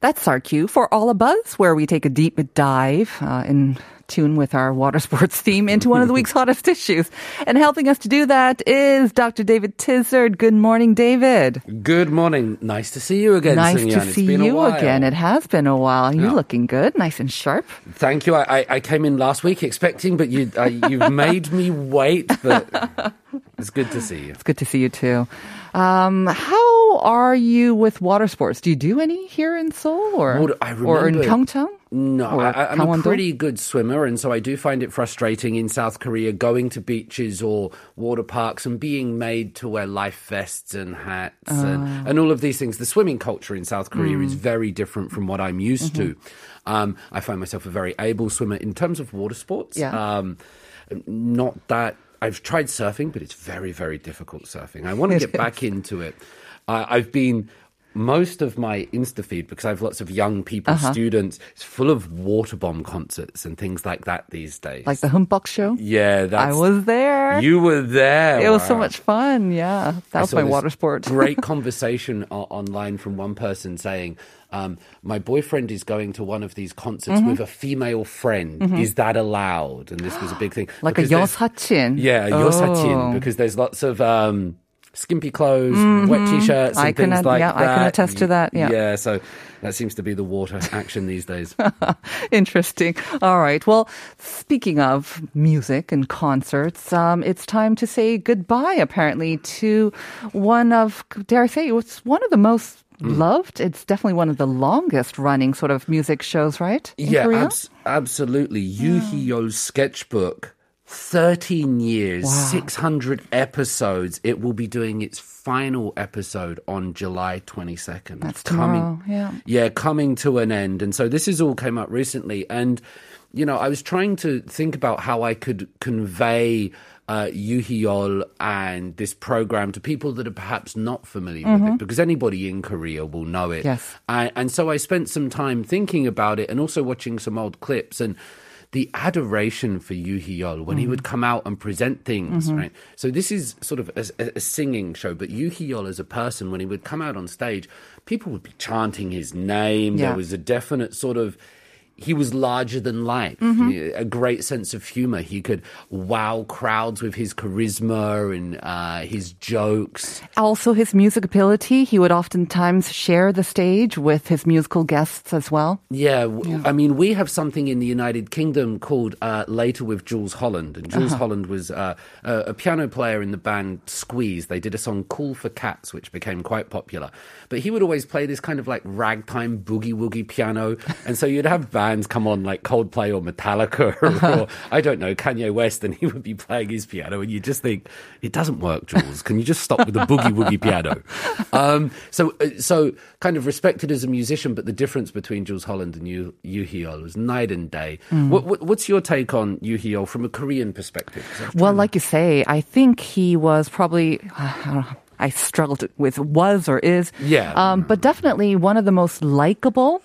That's our cue for All a Buzz, where we take a deep dive uh, in tune with our water sports theme into one of the week's hottest issues. And helping us to do that is Dr. David Tizard. Good morning, David. Good morning. Nice to see you again. nice Sung-Yan. to It's see been you again. It has been a while. You're Yeah. looking good, nice and sharp. Thank you. I, I, I came in last week expecting, but you uh, you've made me wait. But it's good to see you. It's good to see you too. Um, how are you with water sports? Do you do any here in Seoul or I or in remember- Gyeongchang? No, I, I'm a pretty good swimmer, and so I do find it frustrating in South Korea going to beaches or water parks and being made to wear life vests and hats Oh. and, and all of these things. The swimming culture in South Korea is Mm. very different from what I'm used to. Mm-hmm. Um, I find myself a very able swimmer in terms of water sports. Yeah. Um, not that I've tried surfing, but it's very, very difficult surfing. I want to get back into it. I I've been most of my Insta feed because I have lots of young people, Uh-huh. students. It's full of water bomb concerts and things like that these days. Like the Heumbeok show? yeah, I was there. You were there. it was so much fun. Yeah, that I was my water sport. great conversation online from one person saying, um, "My boyfriend is going to one of these concerts Mm-hmm. with a female friend. Is that allowed?" And this was a big thing. like a Because there's- yosachin. Yeah, Oh. yosachin, because there's lots of um, skimpy clothes, wet t-shirts, Mm-hmm. and I can things ad- like yeah, that. I can attest to that, yeah. yeah. So that seems to be the water action these days. Interesting. All right. Well, speaking of music and concerts, um, it's time to say goodbye, apparently, to one of, dare I say, it's one of the most Mm. loved. It's definitely one of the longest running sort of music shows, right? Yeah, abs- absolutely. Hee-yeol's sketchbook. 13 years, 600 episodes. It will be doing its final episode on July 22nd. That's tomorrow. yeah. yeah, coming to an end. And so this has all came up recently. And, you know, I was trying to think about how I could convey uh, Yoo Hee-yeol and this program to people that are perhaps not familiar with it, because anybody in Korea will know it. Yes. And, and so I spent some time thinking about it and also watching some old clips and the adoration for Yoo Hee-yeol when he would mm. come out and present things, mm-hmm. right? So this is sort of a, a- a singing show, but Yoo Hee-yeol as a person, when he would come out on stage, people would be chanting his name. Yeah. There was a definite sort of he was larger than life, Mm-hmm. a great sense of humor. He could wow crowds with his charisma and uh, his jokes. Also, his music ability. He would oftentimes share the stage with his musical guests as well. Yeah, I mean, we have something in the United Kingdom called uh, Later with Jools Holland. And Jools Holland was uh, a, a piano player in the band Squeeze. They did a song Cool for Cats, which became quite popular. But he would always play this kind of like ragtime boogie woogie piano. And so you'd have bands come on like Coldplay or Metallica or, I don't know, Kanye West, and he would be playing his piano. And you just think, it doesn't work, Jools. Can you just stop with the boogie woogie piano? Um, so, uh, so kind of respected as a musician, but the difference between Jools Holland and Yu, Yoo Hee-yeol was night and day. What, what, what's your take on Yoo Hee-yeol from a Korean perspective? Well, like you say, I think he was probably. I don't know. I struggled with was or is. Yeah. Um, but definitely one of the most likable.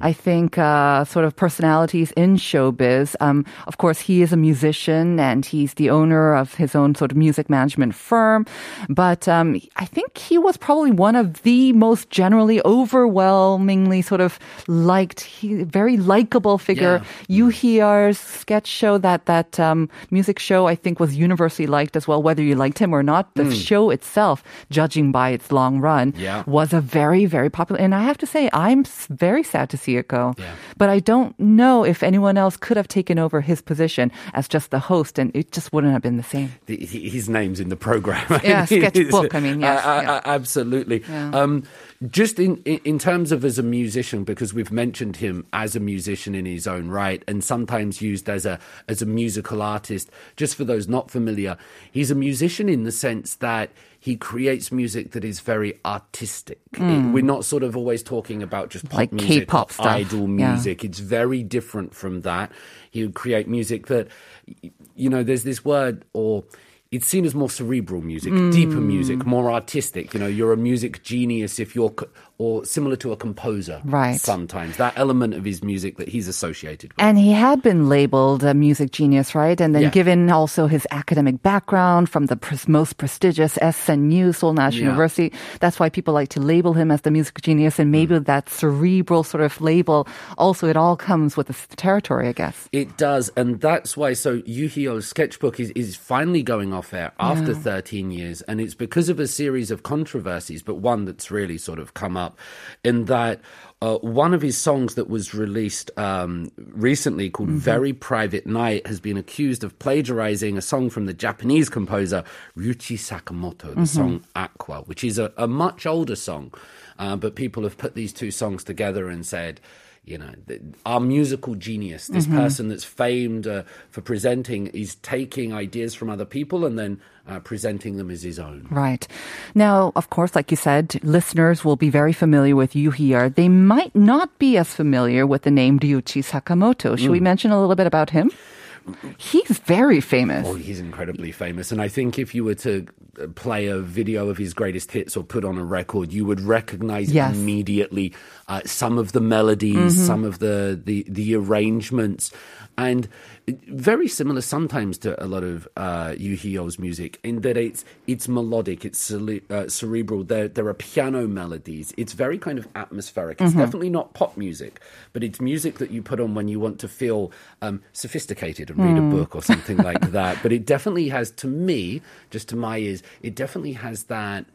I think uh, sort of personalities in showbiz. Um, of course, he is a musician and he's the owner of his own sort of music management firm. But um, I think he was probably one of the most generally overwhelmingly sort of liked, he, very likable figure. Yeah. Yoo Hee-yeol's sketch show, that that um, music show, I think was universally liked as well, whether you liked him or not. The show itself, judging by its long run, Yeah. was a very, very popular. And I have to say, I'm very sad to see it go. Yeah. But I don't know if anyone else could have taken over his position as just the host, and it just wouldn't have been the same. the, his name's in the program. Yeah, sketchbook, I mean, yes, uh, yeah. absolutely. Yeah. Um, just in in terms of as a musician, because we've mentioned him as a musician in his own right, and sometimes used as a as a musical artist. Just for those not familiar, he's a musician in the sense that he creates music that is very artistic. It- we're not sort of always talking about just pop Mm. Like music K-pop stuff. idol Yeah. music. It's very different from that. He would create music that, you know, there's this word or. It's seen as more cerebral music, Mm. deeper music, more artistic. You know, you're a music genius if you're, or similar to a composer. Right. Sometimes that element of his music that he's associated with. And he had been labeled a music genius, right? And then Yeah. given also his academic background from the pres- most prestigious SNU, Seoul National Yeah. University, that's why people like to label him as the music genius. And maybe Mm. that cerebral sort of label, also it all comes with the territory, I guess. It does, and that's why. So Yoo Hee-yeol's sketchbook is, is finally going off air after 13 years, and it's because of a series of controversies, but one that's really sort of come up in that. Uh, one of his songs that was released um, recently, called "Very Private Night," has been accused of plagiarizing a song from the Japanese composer Ryuichi Sakamoto, the song "Aqua," which is a, a much older song, uh, but people have put these two songs together and said you know, th- our musical genius, this person that's famed uh, for presenting, is taking ideas from other people and then uh, presenting them as his own. Right. Now, of course, like you said, listeners will be very familiar with Yoo Hee-yeol. They might not be as familiar with the name Ryuichi Sakamoto. Should Mm. we mention a little bit about him? He's very famous. Oh, he's incredibly famous. And I think if you were to uh, play a video of his greatest hits or put on a record, you would recognize Yes. immediately uh, some of the melodies, some of the, the, the arrangements. And very similar sometimes to a lot of uh, Yoo Hee-yeol's music in that it's it's melodic, it's cele- uh, cerebral. There there are piano melodies. It's very kind of atmospheric. It's definitely not pop music, but it's music that you put on when you want to feel um, sophisticated and read a book or something like that. But it definitely has, to me, just to my ears, it definitely has that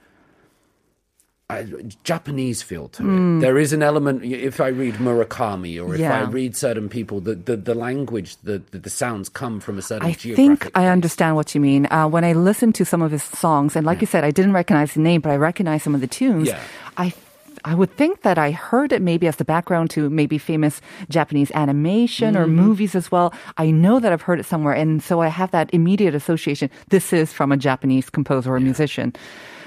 Japanese feel to it. There is an element. If I read Murakami or if I read certain people, the the, the language, the, the the sounds come from a certain I think I understand what you mean. Uh, when I listen to some of his songs, and like you said, I didn't recognize the name, but I recognize some of the tunes. Yeah. I I would think that I heard it maybe as the background to maybe famous Japanese animation or Mm-hmm. movies as well. I know that I've heard it somewhere, and so I have that immediate association. This is from a Japanese composer or musician.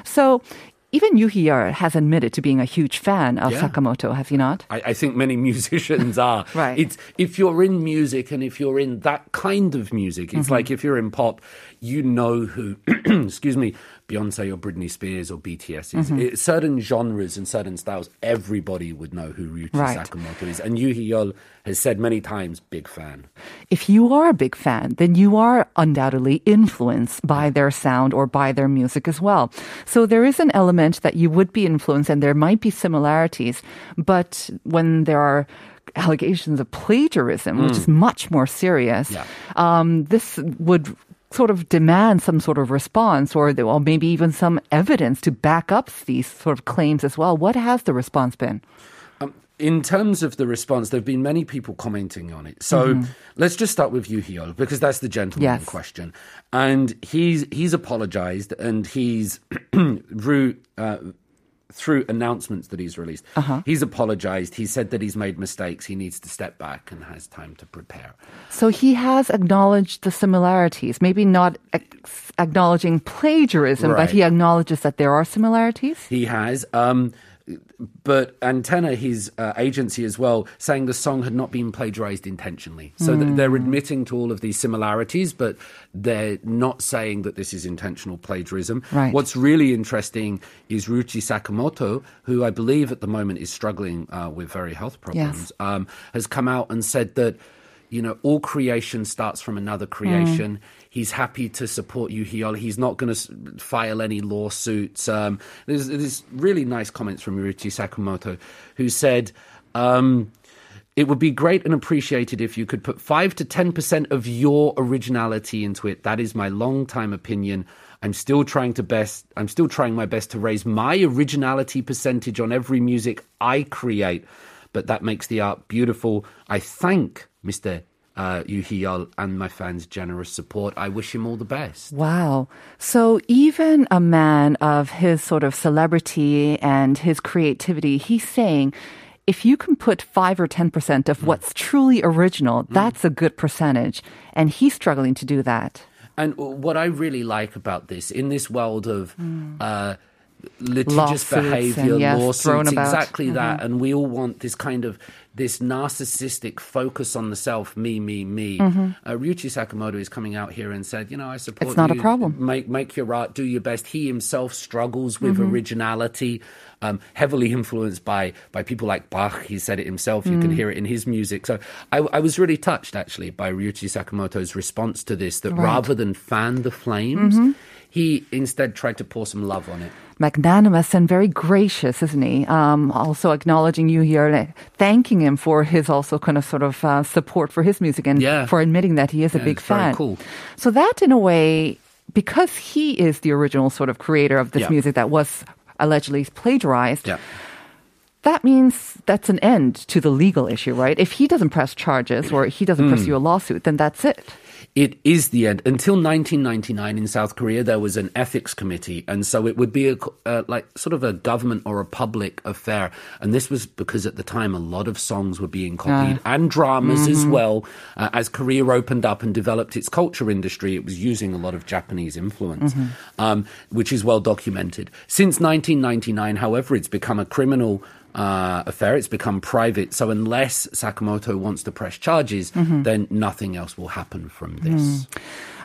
So. Even Yoo Hee-yeol has admitted to being a huge fan of Yeah. Sakamoto, has he not? I, I think many musicians are. Right. It's if you're in music and if you're in that kind of music, it's mm-hmm. like if you're in pop, you know who, excuse me, Beyonce or Britney Spears or BTS is. It, certain genres and certain styles, everybody would know who Ryuichi Right. Sakamoto is. And Yoo Hee-yeol has said many times, big fan. if you are a big fan, then you are undoubtedly influenced by their sound or by their music as well. So there is an element that you would be influenced and there might be similarities. But when there are allegations of plagiarism, which is much more serious, Yeah. um, this would sort of demand some sort of response or, maybe even some evidence to back up these sort of claims as well. What has the response been? in terms of the response, there have been many people commenting on it. So let's just start with Yoo Hee-yeol because that's the gentleman in question, and he's he's apologized and he's through. Uh, through announcements that he's released, he's apologized. He said that he's made mistakes. He needs to step back and has time to prepare. So he has acknowledged the similarities, maybe not ex- acknowledging plagiarism, but he acknowledges that there are similarities. He has. Um, but Antenna, his uh, agency as well, saying the song had not been plagiarized intentionally. So th- they're admitting to all of these similarities, but they're not saying that this is intentional plagiarism. Right. What's really interesting is Ryuichi Sakamoto, who I believe at the moment is struggling uh, with very health problems, um, has come out and said that. You know, all creation starts from another creation. He's happy to support Yoo Hee-yeol. He's not going to file any lawsuits. Um, there's, there's really nice comments from Ryuichi Sakamoto, who said, um, it would be great and appreciated if you could put 5 to 10% of your originality into it. That is my long time opinion. I'm still trying to best I'm still trying my best to raise my originality percentage on every music I create, but that makes the art beautiful. I thank Mr. Uh, and my fans' generous support. I wish him all the best. Wow. So even a man of his sort of celebrity and his creativity, he's saying, if you can put five or 10% of what's truly original, that's a good percentage. And he's struggling to do that. And what I really like about this, in this world of uh, litigious Lawsuits and, behavior, yes, lawsuits, about. Mm-hmm. exactly that. And we all want this kind of this narcissistic focus on the self, me, me, me. Uh, Ryuichi Sakamoto is coming out here and said, you know, I support Mm-hmm. It's not a problem. Make make your art, do your best. He himself struggles with Mm-hmm. originality, um, heavily influenced by by people like Bach. He said it himself. You Mm. can hear it in his music. So I, I was really touched actually by Ryuichi Sakamoto's response to this. That rather than fan the flames, Mm-hmm. He instead tried to pour some love on it. magnanimous and very gracious, isn't he? Um, also acknowledging Yoo Hee-yeol, and thanking him for his also kind of sort of uh, support for his music and Yeah. for admitting that he is a Yeah, big fan. cool. So that, in a way, because he is the original sort of creator of this Yeah. music that was allegedly plagiarized. Yeah. That means that's an end to the legal issue, right? If he doesn't press charges or he doesn't Hmm. pursue a lawsuit, then that's it. It is the end. Until 1999 in South Korea, there was an ethics committee, and so it would be a, uh, like sort of a government or a public affair. And this was because at the time a lot of songs were being copied and dramas as well. Uh, as Korea opened up and developed its culture industry, it was using a lot of Japanese influence, um, which is well documented. Since 1999, however, it's become a criminal uh, affair. It's become private. So unless Sakamoto wants to press charges, then nothing else will happen from this.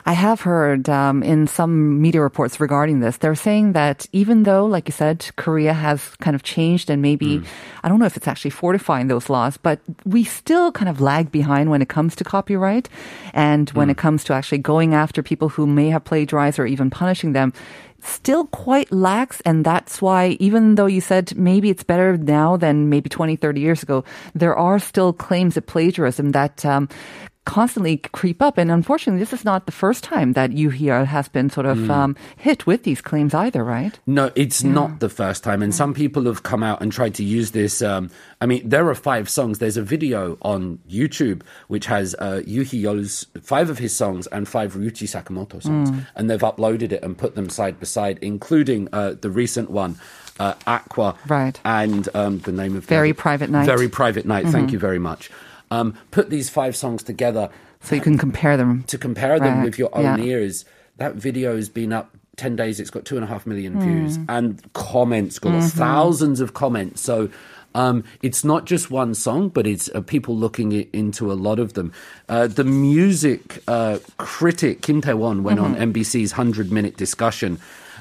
I have heard um, in some media reports regarding this, they're saying that even though, like you said, Korea has kind of changed and maybe, I don't know if it's actually fortifying those laws, but we still kind of lag behind when it comes to copyright. And when it comes to actually going after people who may have plagiarized or even punishing them. Still quite lax, and that's why, even though you said maybe it's better now than maybe 20, 30 years ago, there are still claims of plagiarism that um, constantly creep up. And unfortunately, this is not the first time that Yoo Hee-yeol has been sort of um, hit with these claims either, right? No, it's not the first time. And some people have come out and tried to use this. Um, I mean, there are five songs. There's a video on YouTube which has uh, five of his songs and five Ryuichi Sakamoto songs. And they've uploaded it and put them side by side, including uh, the recent one. Uh, Aqua, Right. and um, the name of Very other- Private Night. Very private night. Thank you very much. Um, put these five songs together So you can compare them. to compare them Right, with your own yeah. ears. That video has been up 10 days, it's got two and a half million Hmm. views and comments, got Mm-hmm. thousands of comments. So um, it's not just one song, but it's uh, people looking into a lot of them. Uh, the music uh, critic Kim Tae-won went Mm-hmm. on MBC's 100 minute discussion.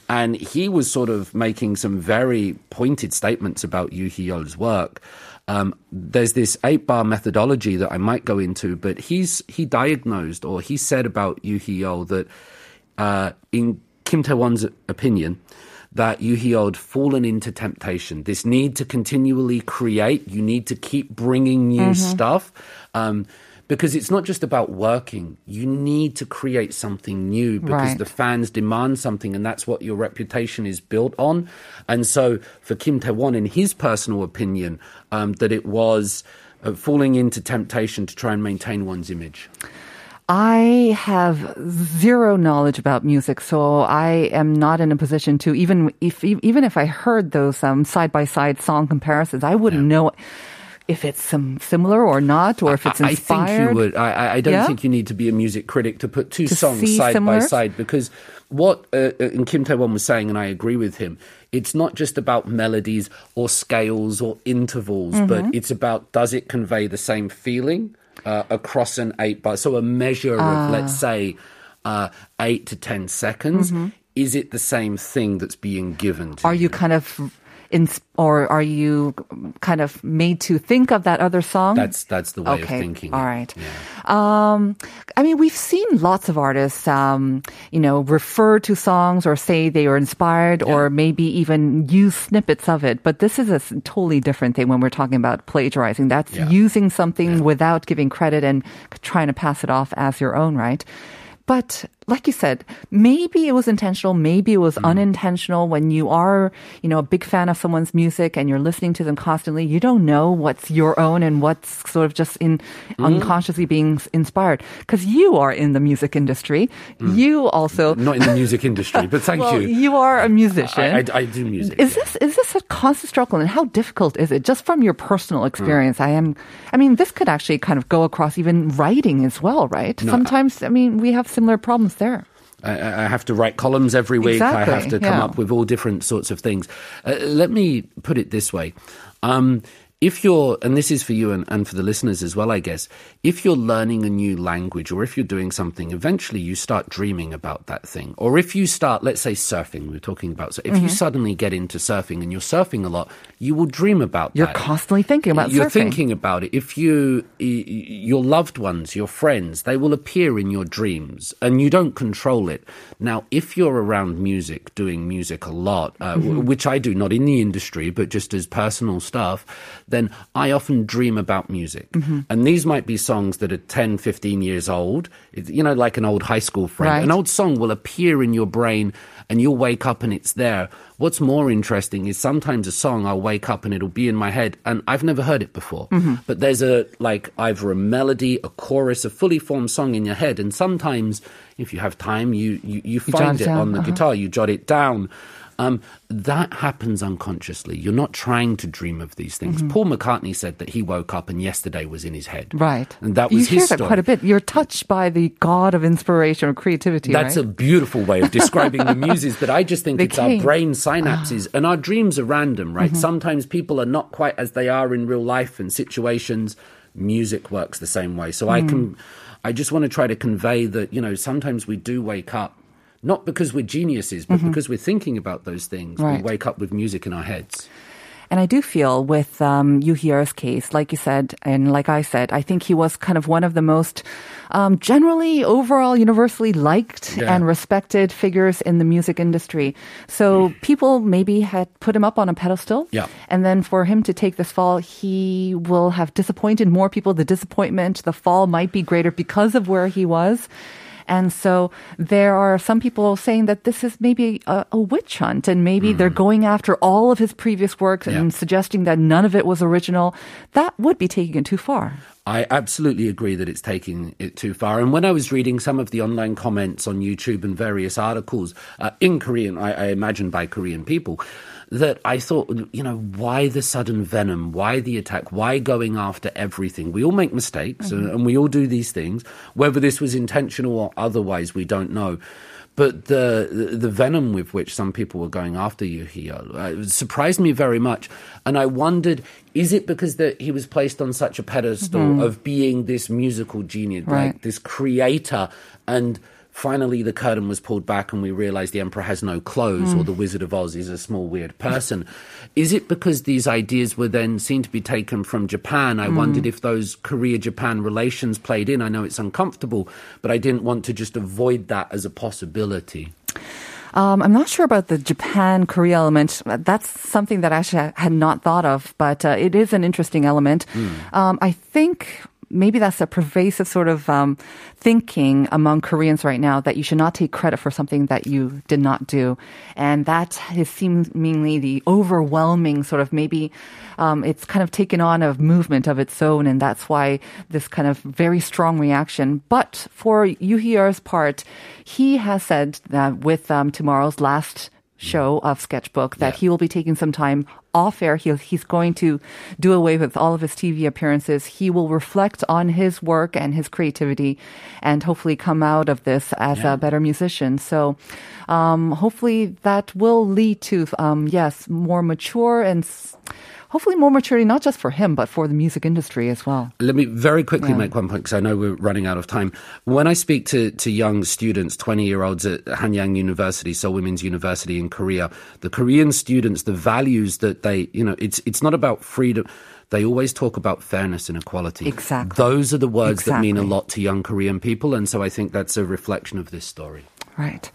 And he was sort of making some very pointed statements about Yoo Hee-yeol's work. Um, there's this eight bar methodology that I might go into, but he's he diagnosed or he said about Hee-yeol that uh, in Kim Tae-won's opinion, that Hee-yeol had fallen into temptation. This need to continually create. You need to keep bringing new stuff. Um, because it's not just about working. You need to create something new because Right. the fans demand something, and that's what your reputation is built on. And so, for Kim Tae-won, in his personal opinion, um, that it was uh, falling into temptation to try and maintain one's image. I have zero knowledge about music, so I am not in a position to even if even if I heard those side by side song comparisons, I wouldn't know if it's some similar or not, or if it's inspired. I think you would. I, I- don't Yeah? think you need to be a music critic to put two To songs side by side because what uh, uh, Kim Tae-won was saying, and I agree with him, it's not just about melodies or scales or intervals, Mm-hmm. but it's about does it convey the same feeling uh, across an eight bar? So a measure Ah. of, let's say, uh, eight to ten seconds. Is it the same thing that's being given to Mm-hmm. Are you kind of in, or are you kind of made to think of that other song? That's that's the way okay. of thinking. All right. right. Um, I mean, we've seen lots of artists, um, you know, refer to songs or say they were inspired or maybe even use snippets of it. But this is a totally different thing when we're talking about plagiarizing. That's Yeah. using something without giving credit and trying to pass it off as your own, right? But like you said, maybe it was intentional, maybe it was Mm. unintentional. When you are, you know, a big fan of someone's music and you're listening to them constantly, you don't know what's your own and what's sort of just in Mm. unconsciously being inspired. Because you are in the music industry, you also. Not in the music industry, but thank well, you. are a musician. I, I, I do music. Is this is this a constant struggle, and how difficult is it? Just from your personal experience, I am. I mean, this could actually kind of go across even writing as well, right? No, Sometimes, I mean, we have similar problems there. I, I have to write columns every week. I have to come yeah. up with all different sorts of things. Uh, let me put it this way. Um, if you're, and this is for you and, and for the listeners as well, I guess, if you're learning a new language or if you're doing something, eventually you start dreaming about that thing. Or if you start, let's say surfing, we're talking about, so if Mm-hmm. you suddenly get into surfing and you're surfing a lot, you will dream about that. You're that. constantly thinking about surfing. You're surfing. thinking about it. If you, your loved ones, your friends, they will appear in your dreams, and you don't control it. Now, if you're around music, doing music a lot, uh, Mm-hmm. which I do, not in the industry, but just as personal stuff, then I often dream about music. Mm-hmm. And these might be songs that are 10, 15 years old. You know, like an old high school friend. Right. An old song will appear in your brain, and you'll wake up and it's there. What's more interesting is sometimes a song I'll wake up and it'll be in my head and I've never heard it before. But there's a like either a melody, a chorus, a fully formed song in your head, and sometimes if you have time, you you, you find it it on the uh-huh. guitar, you jot it down. Um, that happens unconsciously. You're not trying to dream of these things. Paul McCartney said that he woke up and yesterday was in his head. Mm-hmm. Right. and that you was hear his that story. quite a bit. You're touched by the god of inspiration or creativity. That's right? a beautiful way of describing the muses, but I just think They it's our came. Ah. brain synapses and our dreams are random, right? Mm-hmm. Sometimes people are not quite as they are in real life and situations. Music works the same way. So I Mm. can, I just want to try to convey that, you know, sometimes we do wake up, not because we're geniuses, but because we're thinking about those things. Mm-hmm. Right. We wake up with music in our heads. And I do feel with um, Yoo Hee-yeol's case, like you said, and like I said, I think he was kind of one of the most um, generally, overall, universally liked Yeah. and respected figures in the music industry. So people maybe had put him up on a pedestal. Yeah. And then for him to take this fall, he will have disappointed more people. The disappointment, the fall might be greater because of where he was. And so there are some people saying that this is maybe a, a witch hunt and maybe they're going after all of his previous works and Mm. Suggesting that none of it was original. That would be taking it too far. I absolutely agree that it's taking it too far. And when I was reading some of the online comments on YouTube and various articles uh, in Korean, I, I imagine by Korean people, that I thought, you know, why the sudden venom? Why the attack? Why going after everything? We all make mistakes and, and we all do these things. Whether this was intentional or otherwise, we don't know. But the, the venom with which some people were going after Yoo Hee-yeol uh, surprised me very much, and I wondered: is it because that he was placed on such a pedestal of being this musical genius, Right. like this creator, and finally the curtain was pulled back and we realized the emperor has no clothes or the wizard of oz is a small weird person. Is it because these ideas were then seen to be taken from japan? I wondered if those korea japan relations played in. I know it's uncomfortable but i didn't want to just avoid that as a possibility. Um, I'm not sure about the Japan Korea element. That's something that I actually had not thought of, but uh, it is an interesting element. Um, I think maybe that's a pervasive sort of um, thinking among Koreans right now that you should not take credit for something that you did not do, and that is seemingly the overwhelming sort of maybe um, it's kind of taken on a movement of its own, and that's why this kind of very strong reaction. But for Hee-yeol's part, he has said that with um, tomorrow's last show of Sketchbook that Yeah. he will be taking some time off air. He'll, he's going to do away with all of his TV appearances. He will reflect on his work and his creativity and hopefully come out of this as a better musician. So, um, hopefully that will lead to, um, yes, more mature and s- hopefully more maturity, not just for him, but for the music industry as well. Let me very quickly Yeah. make one point because I know we're running out of time. When I speak to, to young students, 20 year olds at Hanyang University, Seoul Women's University in Korea, the Korean students, the values that they, you know, it's, it's not about freedom. They always talk about fairness and equality. Exactly. Those are the words that mean a lot to young Korean people. And so I think that's a reflection of this story. Right.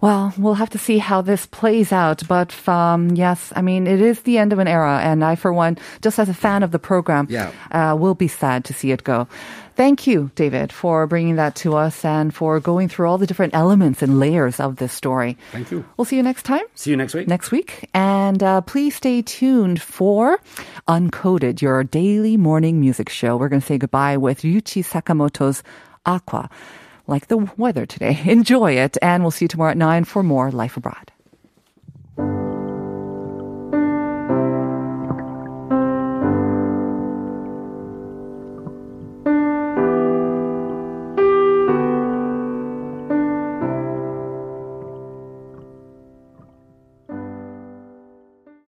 Well, we'll have to see how this plays out. But um, yes, I mean, it is the end of an era. And I, for one, just as a fan of the program, Yeah. uh, will be sad to see it go. Thank you, David, for bringing that to us and for going through all the different elements and layers of this story. Thank you. We'll see you next time. See you next week. Next week. And uh, please stay tuned for Uncoded, your daily morning music show. We're going to say goodbye with Ryuichi Sakamoto's Aqua. Like the weather today. Enjoy it. And we'll see you tomorrow at 9 for more Life Abroad.